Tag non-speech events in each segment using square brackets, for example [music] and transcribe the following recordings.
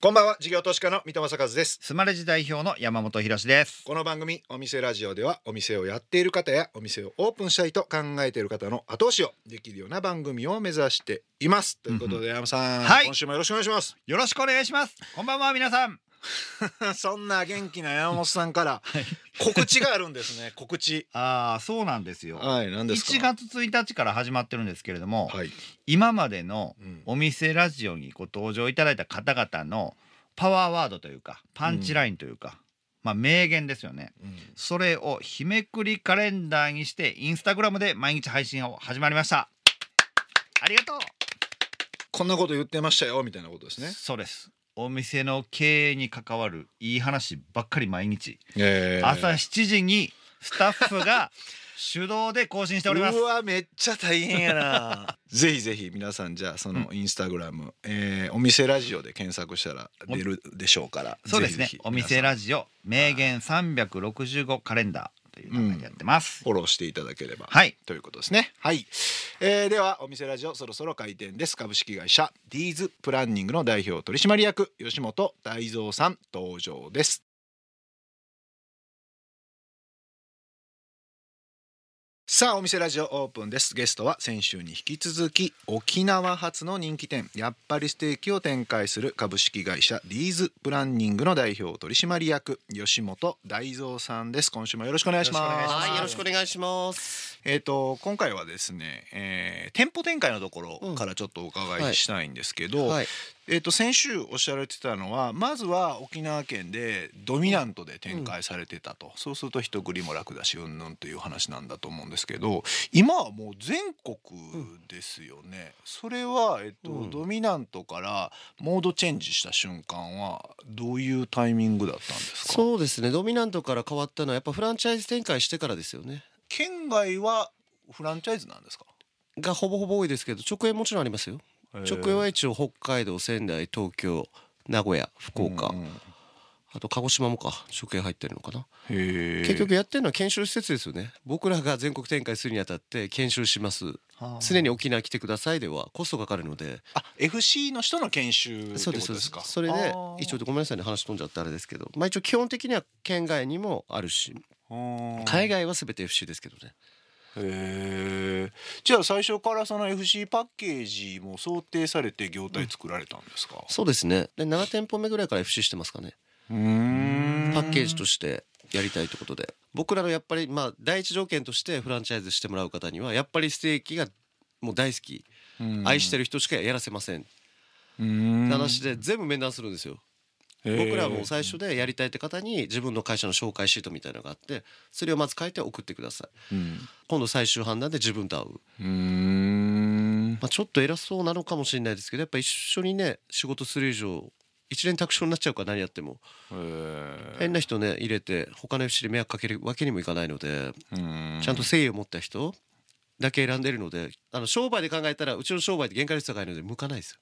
こんばんは事業投資家の三戸正和です。スマレジ代表の山本博史です。この番組お店ラジオではお店をやっている方やお店をオープンしたいと考えている方の後押しをできるような番組を目指しています。ということで山さん、はい。今週もよろしくお願いします。よろしくお願いします。こんばんは皆さん [laughs] そんな元気な山本さんから [laughs] 告知があるんですね [laughs] 告知。ああそうなんですよ。はい何ですか？1月1日から始まってるんですけれども、はい、今までのうん。お店ラジオにご登場いただいた方々のパワーワードというかパンチラインというか、まあ名言ですよね。うん。それを日めくりカレンダーにしてインスタグラムで毎日配信を始まりました。ありがとうこんなこと言ってましたよみたいなことですね、そうですお店の経営に関わるいい話ばっかり毎日。えー朝7時にスタッフが手動で更新しております。うわめっちゃ大変やな。[laughs] ぜひぜひ皆さんじゃあそのインスタグラム、えーお店ラジオで検索したら出るでしょうからそうですね。ぜひぜひお店ラジオ名言365カレンダーという名前でやってます、フォローしていただければ、はい。ということですね。はい、えーではお店ラジオそろそろ開店です。株式会社ディーズプランニングの代表取締役吉本大蔵さん登場ですさあお店ラジオオープンです。ゲストは先週に引き続き沖縄発の人気店やっぱりステーキを展開する株式会社ディーズプランニングの代表取締役吉本大蔵さんです。今週もよろしくお願いします。はい、よろしくお願いします。えー、と今回はですね、えー店舗展開のところからちょっとお伺いしたいんですけど、はい、えー、と先週おっしゃられてたのはまずは沖縄県でドミナントで展開されてたと、そうすると人繰りも楽だしうんぬんという話なんだと思うんですけど今はもう全国ですよね、それは、えーとうん。ドミナントからモードチェンジした瞬間はどういうタイミングだったんですか？そうですね。ドミナントから変わったのはやっぱフランチャイズ展開してからですよね。県外はフランチャイズなんですか？がほぼほぼ多いですけど、直営もちろんありますよ。直営は一応北海道、仙台、東京、名古屋、福岡、うんうんあと鹿児島もか直営入ってるのかな。結局やってるのは研修施設ですよね。僕らが全国展開するにあたって研修します。常に沖縄来てくださいではコストかかるので。あ FC の人の研修ってことそうですですかそれで一応ごめんなさいね話飛んじゃってあれですけど、まあ一応基本的には県外にもあるし、うん海外は全て FC ですけどね。へえじゃあ最初からその FC パッケージも想定されて業態作られたんですか？そうですね。で7店舗目ぐらいから FC してますかね。うん。パッケージとしてやりたいってことで。僕らのやっぱりまあ第一条件としてフランチャイズしてもらう方にはやっぱりステーキがもう大好き。愛してるる人しかやらせません。って話話で全部面談するんですよ僕らはもう最初でやりたいって方に自分の会社の紹介シートみたいなのがあってそれをまず書いて送ってください。うん。今度最終判断で自分と会う、うん。まあ、ちょっと偉そうなのかもしれないですけどやっぱ一緒にね仕事する以上一連卓上になっちゃうから何やっても。変な人ね入れて他の FC で迷惑かけるわけにもいかないのでうん。ちゃんと誠意を持った人だけ選んでるのであの商売で考えたらうちの商売って原価率高いので向かないですよ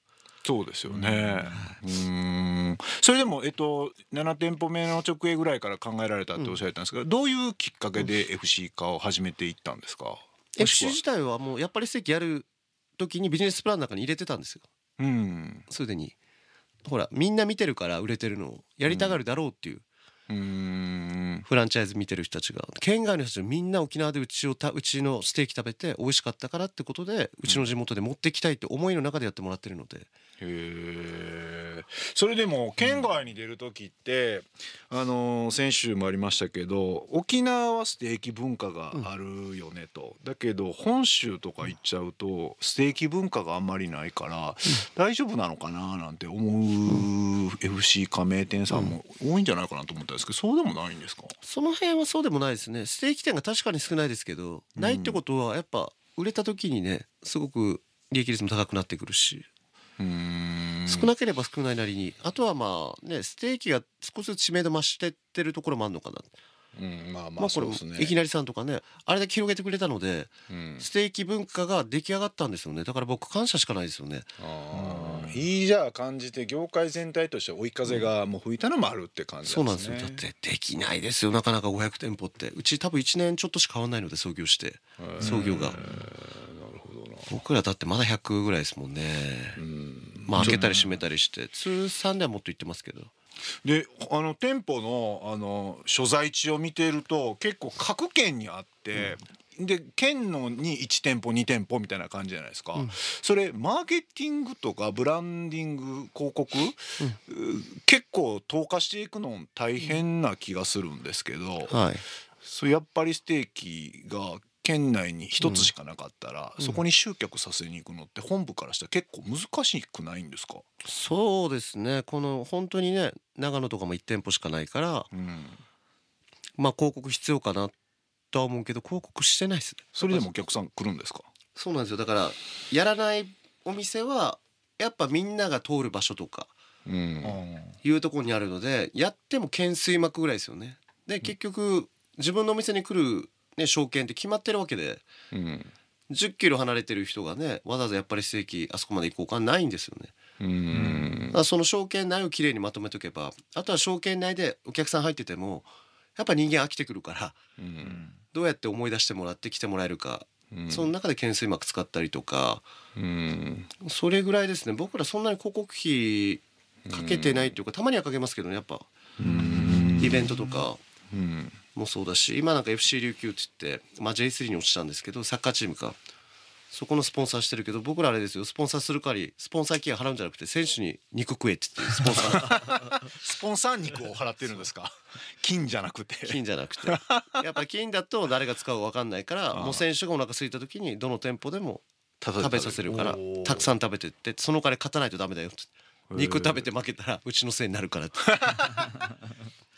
そうですよね。うん。それでもえっと7店舗目の直営ぐらいから考えられたっておっしゃられたんですけど、どういうきっかけで FC 化を始めていったんですか？FC 自体はもうやっぱり席やる時にビジネスプランの中に入れてたんですようん。すでにほらみんな見てるから売れてるのをやりたがるだろうっていううん。フランチャイズ見てる人たちが県外の人たちみんな沖縄でうちをたうちのステーキ食べて美味しかったからってことでうちの地元で持ってきたいって思いの中でやってもらってるのでへえ。それでも県外に出る時って、あの先週もありましたけど沖縄はステーキ文化があるよねと、だけど本州とか行っちゃうとステーキ文化があんまりないから、大丈夫なのかななんて思う。FC 加盟店さんも多いんじゃないかなと思ったんですけどそうでもないんですか？その辺はそうでもないですね。ステーキ店が確かに少ないですけど、ないってことはやっぱ売れた時にねすごく利益率も高くなってくるし少なければ少ないなりに。あとはまあねステーキが少しずつ知名度増してってるところもあるのかな。うん、まあままあこれあそうですね。いきなりさんとかねあれだけ広げてくれたのでうん。ステーキ文化が出来上がったんですよね。だから僕感謝しかないですよね。あーいいじゃあ感じて業界全体として追い風がもう吹いたのもあるって感じそうなんですすよ。だってできないですよ。なかなか500店舗って。うち多分1年ちょっとしか変わんないので創業して。創業が。僕らだってまだ100ぐらいですもんね。うん。まあ開けたり閉めたりして。通算ではもっと言ってますけど。であの店舗のあの所在地を見てると結構各県にあって、で県のに1店舗2店舗みたいな感じじゃないですか、うん。それマーケティングとかブランディング広告、う結構投下していくの大変な気がするんですけど、はい。そうやっぱりステーキが県内に一つしかなかったら、うん。そこに集客させに行くのって本部からしたら結構難しくないんですか、そうですね。この本当にね長野とかも1店舗しかないからうん、まあ広告必要かなとは思うけど広告してないですね。それでもお客さん来るんですか？そうなんですよ。だからやらないお店はやっぱみんなが通る場所とかうん。いうところにあるのでやっても懸垂膜ぐらいですよね。で結局自分のお店に来る、ね、証券って決まってるわけで。うん。10キロ離れてる人がねわざわざやっぱりステーキあそこまで行こうかないんですよね。うん。だからその証券内をきれいにまとめとけばあとは証券内でお客さん入っててもやっぱ人間飽きてくるからうん。どうやって思い出してもらって来てもらえるか、うん。その中で懸垂膜使ったりとかうん。それぐらいですね。僕らそんなに広告費かけてないっていうかたまにはかけますけどねやっぱ。うん。イベントとか。うんもそうだし今なんか FC 琉球って言って、まあ、J3 に落ちたんですけどサッカーチームか。そこのスポンサーしてるけど僕らあれですよスポンサーする代わりスポンサー費払うんじゃなくて選手に肉食えって言ってスポンサー。[laughs] スポンサー肉を払ってるんですか？金じゃなくて。金じゃなくて。やっぱ金だと誰が使うか分かんないからもう選手がお腹空いた時にどの店舗でも食食べさせる。からたくさん食べてってその代わり勝たないとダメだよって肉食べて負けたらうちのせいになるからって。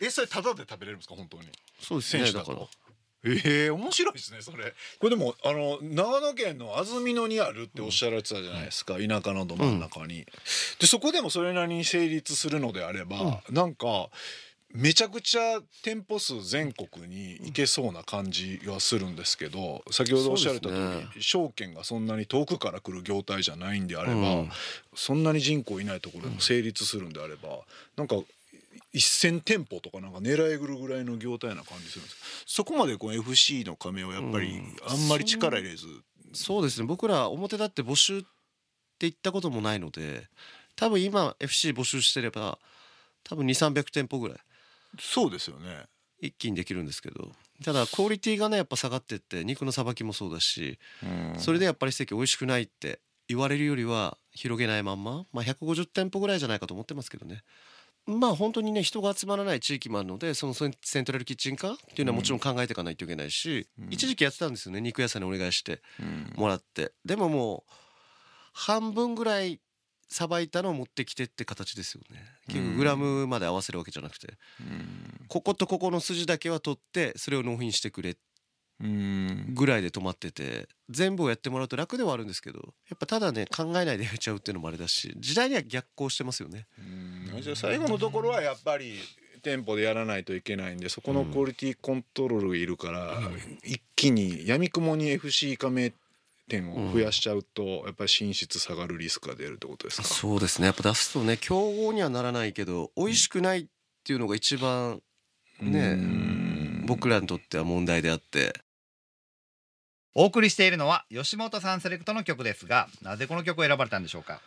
[laughs] えそれタダで食べれるんですか本当に？そうです選手だと。ねだから。ええ面白いですねそれ。これでもあの長野県の安曇野にあるっておっしゃられてたじゃないですか、田舎のど真ん中に、でそこでもそれなりに成立するのであれば、なんかめちゃくちゃ店舗数全国に行けそうな感じがするんですけど先ほどおっしゃられた通り、ね証券がそんなに遠くから来る業態じゃないんであれば、うん。そんなに人口いないところでも成立するんであれば、なんか1,000店舗とかなんか狙いぐるぐらいの業態な感じするんです。そこまでこう FC の加盟はやっぱりうんあんまり力入れず、そうですね。僕ら表だって募集って言ったこともないので多分今 FC 募集してれば多分2300店舗ぐらいそうですよね。一気にできるんですけど。ただクオリティがねやっぱ下がってって肉のさばきもそうだしそれでやっぱりステーキ美味しくないって言われるよりは広げないまんま、まあ、150店舗ぐらいじゃないかと思ってますけどね。まあ本当にね人が集まらない地域もあるのでそのセントラルキッチンカーっていうのはもちろん考えていかないといけないし、うん。一時期やってたんですよね肉屋さんにお願いしてうん。もらって。でももう半分ぐらいさばいたのを持ってきてって形ですよね。結うん。局グラムまで合わせるわけじゃなくて。うん。こことここの筋だけは取ってそれを納品してくれうん。ぐらいで止まってて全部をやってもらうと楽ではあるんですけどやっぱただね考えないでやっちゃうっていうのもあれだし時代には逆行してますよね。うん。じゃあ最後のところはやっぱり店舗でやらないといけないんでそこのクオリティコントロールがいるから、一気にやみくもに FC 加盟店を増やしちゃうと、やっぱり進出下がるリスクが出るってことですか？そうですね。やっぱ出すとね競合にはならないけど美味しくないっていうのが一番ねうん。僕らにとっては問題であって。お送りしているのは吉本さんセレクトの曲ですがなぜこの曲を選ばれたんでしょうか？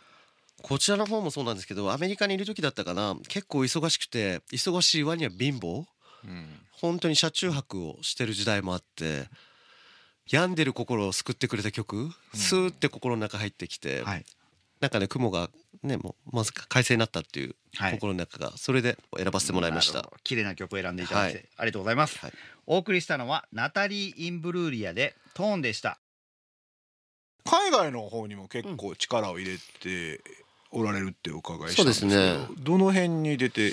こちらの方もそうなんですけどアメリカにいる時だったかな。結構忙しくて忙しい割には貧乏。うん。本当に車中泊をしてる時代もあって病んでる心を救ってくれた曲、スーって心の中入ってきて、はい。なんかね雲がねもうまず快晴になったっていうはい。心の中がそれで選ばせてもらいました。綺麗な曲を選んでいただいて、はい。ありがとうございます、はい。お送りしたのはナタリー・インブルーリアでトーンでした。海外の方にも結構力を入れておられるってお伺いしたんですけどそうですね。どの辺に出て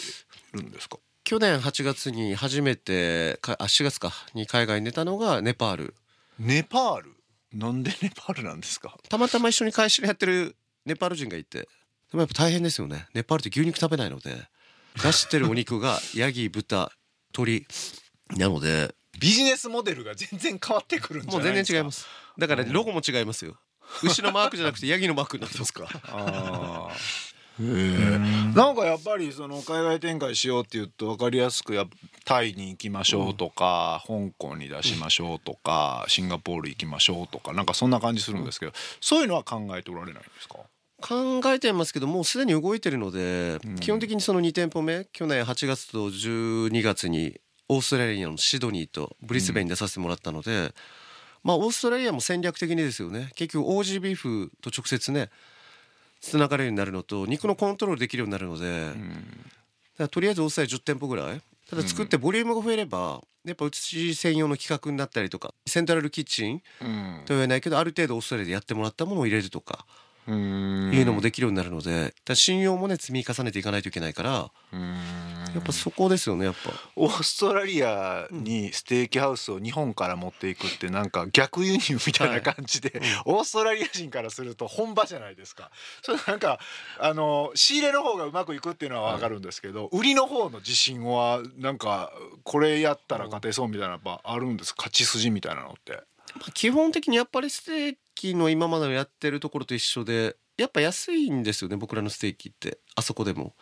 るんですか？去年8月に初めてかあ4月かに海外に出たのがネパールネパール？なんでネパールなんですか？たまたま一緒に会社やってるネパール人がいて。でもやっぱ大変ですよね。ネパールって牛肉食べないので。出してるお肉がヤギ豚鶏なので。ビジネスモデルが全然変わってくるんじゃもうないですか？全然違います。だからロゴも違いますよ。牛のマークじゃなくてヤギのマークになってますかあーなんかやっぱりその海外展開しようっていうと分かりやすくやタイに行きましょうとか、香港に出しましょうとか、シンガポール行きましょうとかなんかそんな感じするんですけど、そういうのは考えておられないんですか？考えてますけどもうすでに動いてるので、うん。基本的にその2店舗目去年8月と12月にオーストラリアのシドニーとブリスベンに出させてもらったので、まあオーストラリアも戦略的にですよね。結局 OG ビーフと直接ねつながるようになるのと肉のコントロールできるようになるので、だからとりあえずオーストラリア10店舗ぐらい。ただ作ってボリュームが増えればやっぱうち専用の企画になったりとかセントラルキッチンうん。とは言えないけどある程度オーストラリアでやってもらったものを入れるとかうん。いうのもできるようになるので、信用もね積み重ねていかないといけないからうんやっぱそこですよねやっぱ。オーストラリアにステーキハウスを日本から持っていくってなんか逆輸入みたいな感じで、オーストラリア人からすると本場じゃないですか。それなんかあの仕入れの方がうまくいくっていうのは分かるんですけど、売りの方の自信はなんかこれやったら勝てそうみたいなやっぱあるんです勝ち筋みたいなのって。まあ基本的にやっぱりステーキの今までのやってるところと一緒でやっぱ安いんですよね僕らのステーキって。あそこでも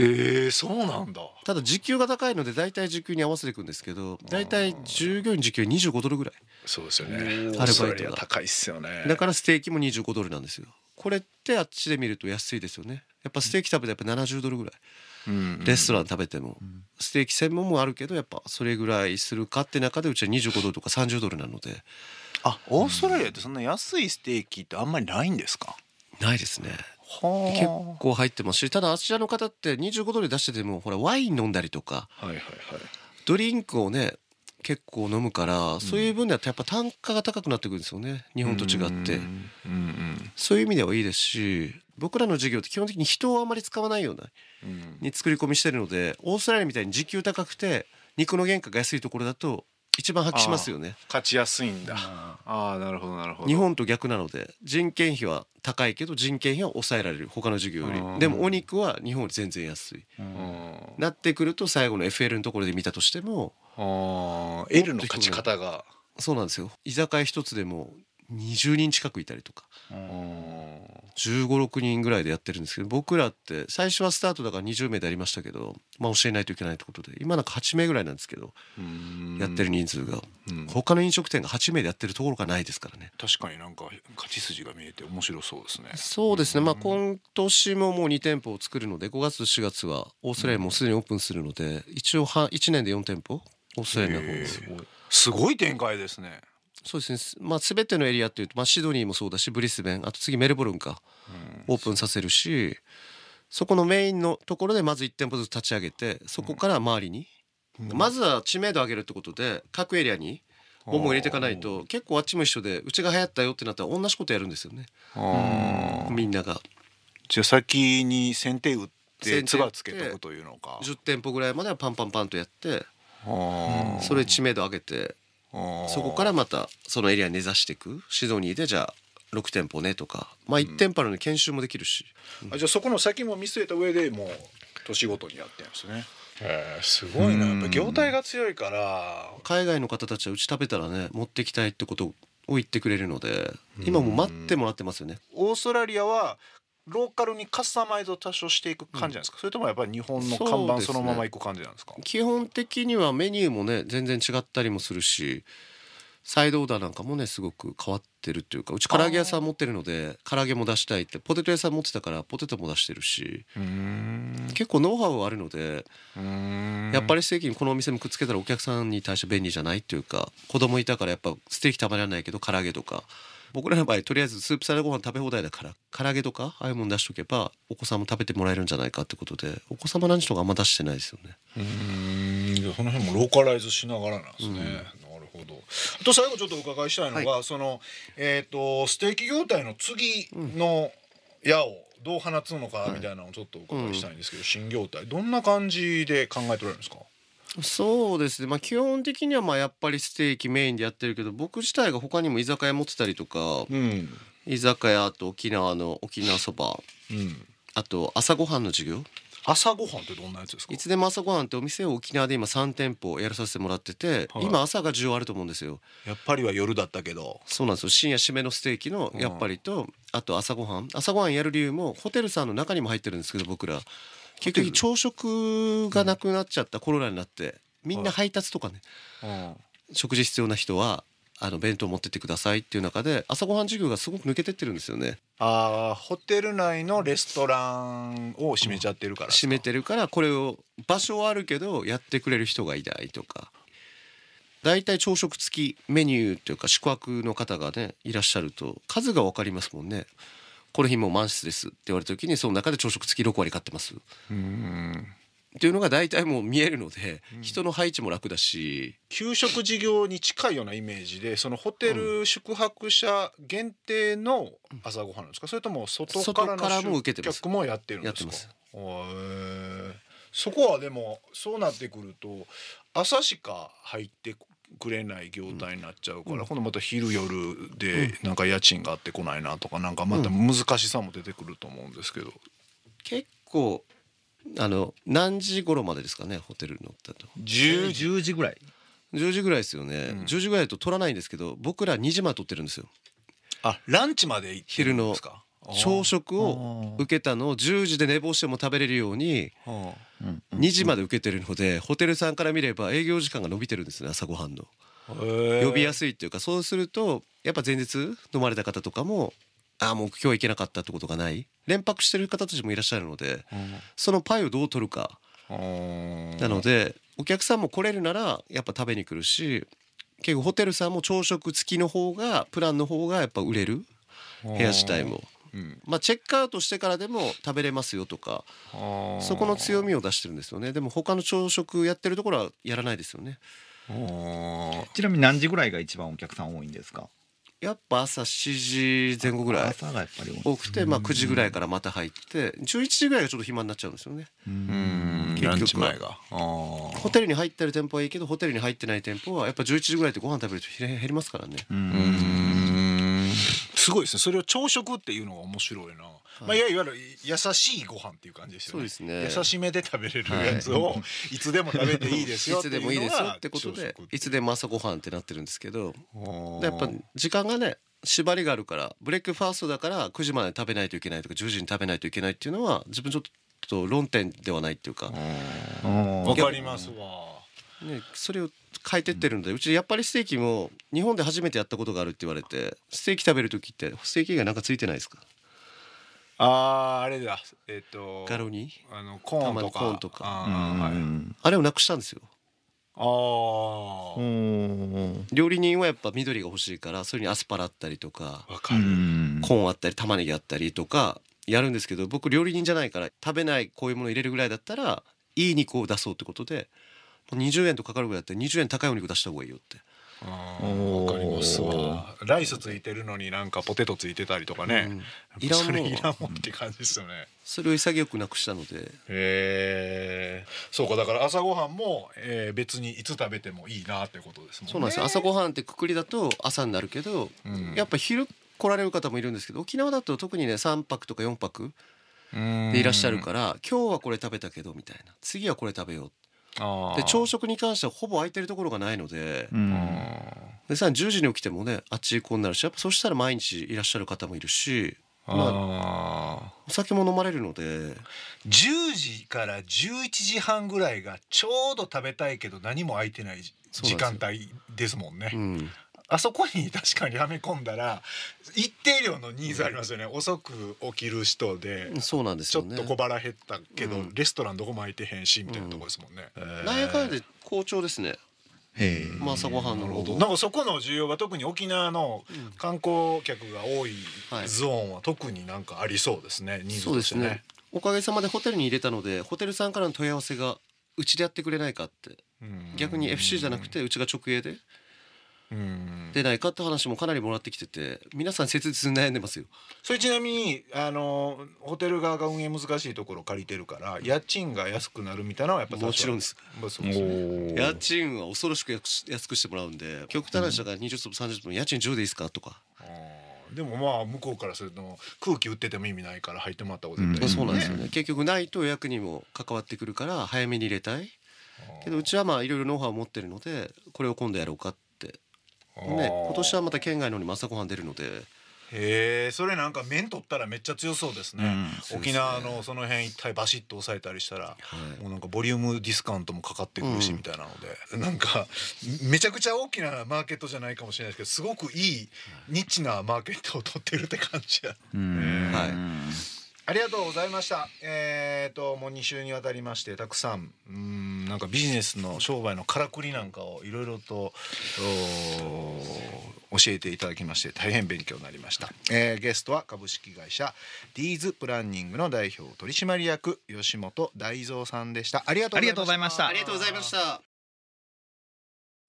えー、そうなんだ。ただ時給が高いので大体時給に合わせていくんですけど大体従業員時給25ドルぐらい。そうですよね。オアルバイトが。高いっすよね。だからステーキも25ドルなんですよ。これってあっちで見ると安いですよね。やっぱステーキ食べてやっぱ70ドルぐらい。うんレストラン食べても。ステーキ専門もあるけどやっぱそれぐらいするかって中でうちは25ドルとか30ドルなので。あオーストラリアってそんな安いステーキってあんまりないんですか？ないですね。は結構入ってますしただあちらの方って25ドルで出しててもほらワイン飲んだりとかはいはいはい。ドリンクをね結構飲むから、そういう分ではやっぱ単価が高くなってくるんですよね。日本と違って。うんうん。そういう意味ではいいですし僕らの事業って基本的に人をあまり使わないようなうん。に作り込みしてるのでオーストラリアみたいに時給高くて肉の原価が安いところだと一番発揮しますよね。勝ちやすいんだ。ああなるほどなるほど。日本と逆なので人件費は高いけど人件費は抑えられる他の事業ようん。りでもお肉は日本より全然安い。うん。なってくると最後の FL のところで見たとしてもああ L の勝ち方が。そうなんですよ。居酒屋一つでも20人近くいたりとか。うん1 5 6人ぐらいでやってるんですけど僕らって最初はスタートだから20名でやりましたけど、まあ、教えないといけないってことで今なんか8名ぐらいなんですけどうんやってる人数が。うん。他の飲食店が8名でやってるところがないですからね。確かになんか勝ち筋が見えて面白そうですね。そうですね、まあ、今年ももう2店舗を作るので5月と4月はオーストラリアもうすでにオープンするので一応は1年で4店舗？オーストラリアの方です。すごい展開ですね。そうですね、まあ、全てのエリアっていうと、まあ、シドニーもそうだしブリスベンあと次メルボルンかオープンさせるしそこのメインのところでまず1店舗ずつ立ち上げてそこから周りに、まずは知名度上げるってことで各エリアにボンボン入れていかないと結構あっちも一緒でうちが流行ったよってなったら同じことやるんですよね。みんなが。じゃあ先に先手打ってつばつけとくというのか。10店舗ぐらいまではパンパンパンとやってそれ知名度上げてそこからまたそのエリアに根ざしていく？シドニーでじゃあ6店舗ねとか。まあ1店舗あるのに研修もできるし、あじゃあそこの先も見据えた上でもう年ごとにやってるんですね。へえすごいな。やっぱ業態が強いから。海外の方たちはうち食べたらね持ってきたいってことを言ってくれるので今も待ってもらってますよね。オーストラリアはローカルにカスタマイズを多少していく感じなんですか、それともやっぱり日本の看板そのままいく感じなんですか？基本的にはメニューもね全然違ったりもするしサイドオーダーなんかもねすごく変わってるっていうかうち唐揚げ屋さん持ってるので唐揚げも出したいってポテト屋さん持ってたからポテトも出してるしうん。結構ノウハウはあるのでうん。やっぱりステーキにこのお店もくっつけたらお客さんに対して便利じゃないっていうか子供いたからやっぱステーキ食べられないけど唐揚げとか僕らの場合とりあえずスープサラダご飯食べ放題だから唐揚げとかああいうもの出しとけばお子さんも食べてもらえるんじゃないかってことでお子様ランチとかあんま出してないですよね。うんその辺もローカライズしながらなんですね、なるほど。あと最後ちょっとお伺いしたいのが、そのえっ、とステーキ業態の次の矢をどう放つのかみたいなのをちょっとお伺いしたいんですけど、新業態どんな感じで考えておられるんですか？そうですね。まあ基本的にはまあやっぱりステーキメインでやってるけど僕自体が他にも居酒屋持ってたりとかうん。居酒屋あと沖縄の沖縄そばうん。あと朝ごはんの授業。朝ごはんってどんなやつですか？いつでも朝ごはんってお店を沖縄で今3店舗やらさせてもらってて、はい。今朝が需要あると思うんですよ。やっぱりは夜だったけど。そうなんですよ。深夜締めのステーキのやっぱりと、あと朝ごはん。朝ごはんやる理由もホテルさんの中にも入ってるんですけど僕ら結局朝食がなくなっちゃったコロナになってみんな配達とかね、うん。食事必要な人はあの弁当持ってってくださいっていう中で朝ごはん授業がすごく抜けてってるんですよね。ああホテル内のレストランを閉めちゃってるから閉めてるからこれを場所はあるけどやってくれる人がいないとか。大体朝食付きメニューというか宿泊の方がねいらっしゃると数が分かりますもんねこの日もう満室ですって言われた時にその中で朝食付き6割買ってます。うんっていうのが大体もう見えるので、人の配置も楽だし給食事業に近いようなイメージでそのホテル宿泊者限定の朝ごはんですか？それとも外から外からもの受けてます。集客もやってるんですか？そこはでもそうなってくると朝しか入ってくれない業態になっちゃうから、今度また昼夜でなんか家賃があってこないなとかなんかまた難しさも出てくると思うんですけど、結構あの何時頃までですかねホテルのだと10時。10時ぐらい。10時ぐらいですよね、うん。10時ぐらいだと取らないんですけど僕ら2時まで取ってるんですよ。あランチまで行ってるんですか？朝食を受けたのを10時で寝坊しても食べれるようにあうん。2時まで受けてるのでホテルさんから見れば営業時間が伸びてるんですね朝ごはんの。呼びやすすいっていうかそうするとやっぱ前日飲まれた方とかもああもう今日は行けなかったってことがない。連泊してる方たちもいらっしゃるのでそのパイをどう取るか。なのでお客さんも来れるならやっぱ食べに来るし結構ホテルさんも朝食付きの方がプランの方がやっぱ売れる部屋自体も。うん。まあ、チェックアウトしてからでも食べれますよとかそこの強みを出してるんですよね。でも他の朝食やってるところはやらないですよね。ちなみに何時ぐらいが一番お客さん多いんですか？やっぱ朝7時前後ぐらい。朝がやっぱり多くて、まあ、9時ぐらいからまた入って11時ぐらいがちょっと暇になっちゃうんですよね。うん。結局は。ランチ前が。ホテルに入ってる店舗はいいけどホテルに入ってない店舗はやっぱ11時ぐらいでご飯食べると減りますからね。ううんんすごいですね。それを朝食っていうのが面白いな、まあ、いわゆる優しいご飯っていう感じですよね。そうですね。優しめで食べれるやつを [laughs] いつでも食べていいですよいっていうのがつでもいいですよってことでいつでも朝ごはんってなってるんですけどやっぱ時間がね縛りがあるからブレックファーストだから9時まで食べないといけないとか10時に食べないといけないっていうのは自分ちょっと論点ではないっていうか、うん。わかりますわね、それを変えてってるのでうちやっぱりステーキも日本で初めてやったことがあるって言われてステーキ食べる時ってステーキ以外なんかついてないですか？あーあれだ。えっ、とガロにあのコーンとか。ンとか。ああれをなくしたんですよ。あー。うん。料理人はやっぱ緑が欲しいからそれにアスパラあったりとかわかる、コーンあったり玉ねぎあったりとかやるんですけど僕料理人じゃないから食べないこういうもの入れるぐらいだったらいい肉を出そうってことで20円とかかるぐらいだったら20円高いお肉出した方がいいよって。わかりますわ。ライスついてるのになんかポテトついてたりとかね、うん。いらんもん。いらんもんいらんもんって感じですよね。それを潔くなくしたので。へえそうかだから朝ごはんも、えー別にいつ食べてもいいなってことですもんね。そうなんですよ。朝ごはんってくくりだと朝になるけど、うん。やっぱ昼来られる方もいるんですけど沖縄だと特にね3泊とか4泊うん。でいらっしゃるから今日はこれ食べたけどみたいな。次はこれ食べようあーで朝食に関してはほぼ空いてるところがないのでうん。でさらに10時に起きてもねあっち行こうになるしやっぱそしたら毎日いらっしゃる方もいるし、まあ、あお酒も飲まれるので。ー10時から11時半ぐらいがちょうど食べたいけど何も空いてない時間帯ですもんね。うんあそこに確かにはめ込んだら一定量のニーズありますよね、遅く起きる人でそうなんですちょよねっと小腹減ったけど、うん。レストランどこも空いてへんしみたいなところですもんね、なんやかんやで好調ですね、まあ、朝ごはんのなんかそこの需要は特に沖縄のうん。観光客が多いはい。ゾーンは特になんかありそうですねニーズそうとしてね。ですね。おかげさまでホテルに入れたのでホテルさんからの問い合わせがうちでやってくれないかって。うん。逆に FC じゃなくてうちが直営でうん出ないかって話もかなりもらってきてて皆さん切実に悩んでますよ。それちなみにあのホテル側が運営難しいところを借りてるから家賃が安くなるみたいなのはやっぱもちろんです。まあそうですね家賃は恐ろしく安くしてもらうんで極端な話だから20坪30坪家賃10でいいですかとか、でもまあ向こうからすると空気売ってても意味ないから入ってもらった方が絶対いいそうなんですよね。結局ないと予約にも関わってくるから早めに入れたい。けどうちはまあいろいろノウハウを持ってるのでこれを今度やろうかってね今年はまた県外のにも朝ごはん出るので。へえそれなんか面取ったらめっちゃ強そうですね、うん沖縄のその辺一体バシッと押さえたりしたらはい。もうなんかボリュームディスカウントもかかってくるしうん。みたいなので、[laughs] なんかめちゃくちゃ大きなマーケットじゃないかもしれないですけどすごくいいニッチなマーケットを取ってるって感じや。うん。はいありがとうございました。えっ、ともう2週にわたりましてたくさんうーんなんかビジネスの商売のからくりなんかをいろいろとお教えていただきまして大変勉強になりました。えーゲストは株式会社ディーズプランニングの代表取締役吉本大蔵さんでした。ありがとうございましたありがとうございました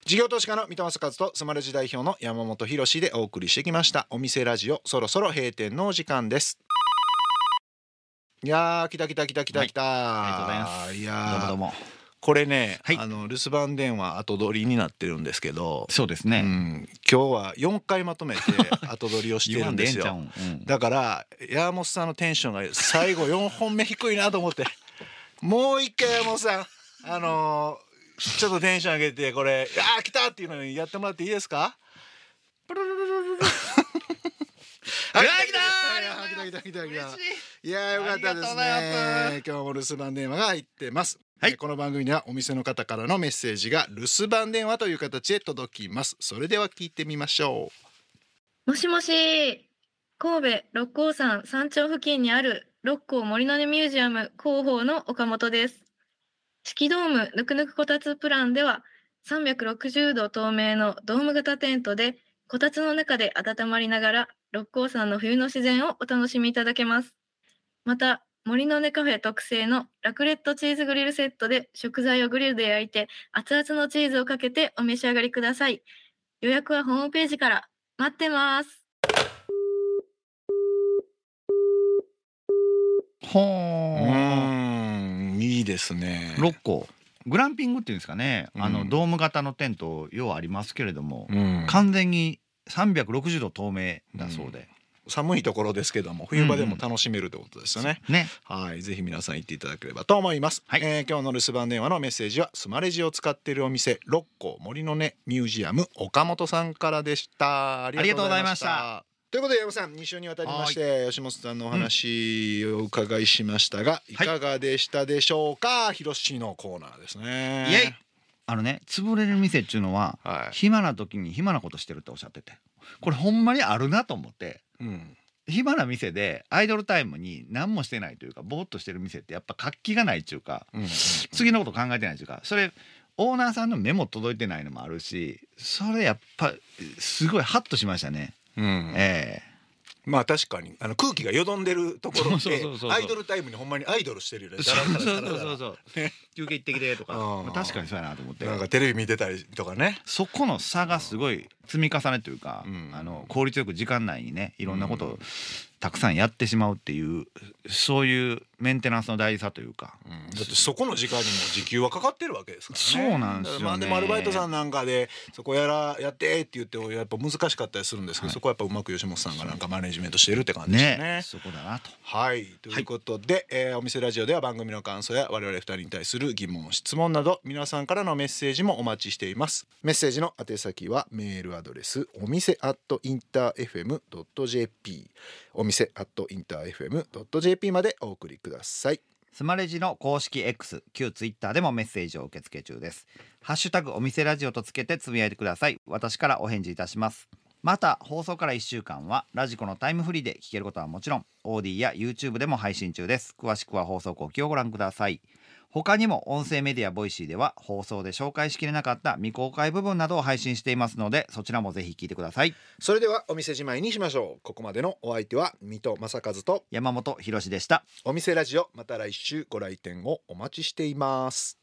事業投資家の三田正和とスマレジ代表の山本博でお送りしてきましたお店ラジオそろそろ閉店のお時間ですいやー来た来た来た来た来た、ありがとうございます。いやー。どうもどうも。これね、はい。あの留守番電話後取りになってるんですけど、うそうですね。ん、今日は4回まとめて [laughs] 後取りをしてるんですよ。うん。うん。だから山本さんのテンションが最後4本目低いなと思って。もう一回山本さんあのーちょっとテンション上げてこれ「あー来た!」っていうのにやってもらっていいですか？プルルルルルルはい来たはい来た来た来た。来たい。やーよかったですね。今日も留守番電話が入ってます。はい。えーこの番組にはお店の方からのメッセージが留守番電話という形で届きます。それでは聞いてみましょう。もしもし、神戸六甲山山頂付近にある六甲森の根ミュージアム広報の岡本です。式ドームぬくぬくこたつプランでは、360度透明のドーム型テントで、こたつの中で温まりながら、六甲山の冬の自然をお楽しみいただけます。また、森の根カフェ特製のラクレットチーズグリルセットで食材をグリルで焼いて熱々のチーズをかけてお召し上がりください。予約はホームページから。待ってます。ほうんいいですね。六個グランピングっていうんですかね、あうん。のドーム型のテントようありますけれども、うん。完全に360度透明だそうで、寒いところですけども冬場でも楽しめるってことですよね、ね。はい。ぜひ皆さん行っていただければと思います、はい。えー今日の留守番電話のメッセージはスマレジを使っているお店六甲森の根ミュージアム岡本さんからでした。ありがとうございました。ということで山本さん2週にわたりまして吉本さんのお話をお伺い。しましたが、いかがでしたでしょうか広しのコーナーですねイエイあのね潰れる店っていうのははい、暇な時に暇なことしてるっておっしゃってて。これほんまにあるなと思って。うん。暇な店でアイドルタイムに何もしてないというかぼーっとしてる店ってやっぱ活気がないっていうかうんうん次のこと考えてないというかそれオーナーさんの目も届いてないのもあるしそれやっぱすごいハッとしましたね。うん。えまあ確かにあの空気がよどんでるところでアイドルタイムにほんまにアイドルしてるよね。えそうそうそうそう。休憩行ってきてとか。うんまあ確かにそうやなと思って。なんかテレビ見てたりとかね。そこの差がすごい積み重ねというか、うん。あの効率よく時間内にねいろんなことをたくさんやってしまうっていうそういうメンテナンスの大事さというか、だってそこの時間にも時給はかかってるわけですからね。そうなんですよね。まあでもアルバイトさんなんかでそこやらやってって言ってもやっぱ難しかったりするんですけど、はい。そこはやっぱうまく吉本さんがなんかマネジメントしてるって感じですね。ね。そこだなと。はい。ということで、えーお店ラジオでは番組の感想や我々二人に対する疑問質問など皆さんからのメッセージもお待ちしています。メッセージの宛先はメールアドレスお店アットインター FM.jp お店アットインター FM.jp までお送りください。スマレジの公式 X 旧 Twitter でもメッセージを受け付け中です。ハッシュタグお店ラジオとつけてつぶやいてください。私からお返事いたします。また放送から1週間はラジコのタイムフリーで聞けることはもちろん AuDee や YouTube でも配信中です。詳しくは放送後記をご覧ください。他にも音声メディアボイシーでは放送で紹介しきれなかった未公開部分などを配信していますのでそちらもぜひ聞いてください。それではお店じまいにしましょう。ここまでのお相手は水戸正和と山本博史でした。お店ラジオまた来週ご来店をお待ちしています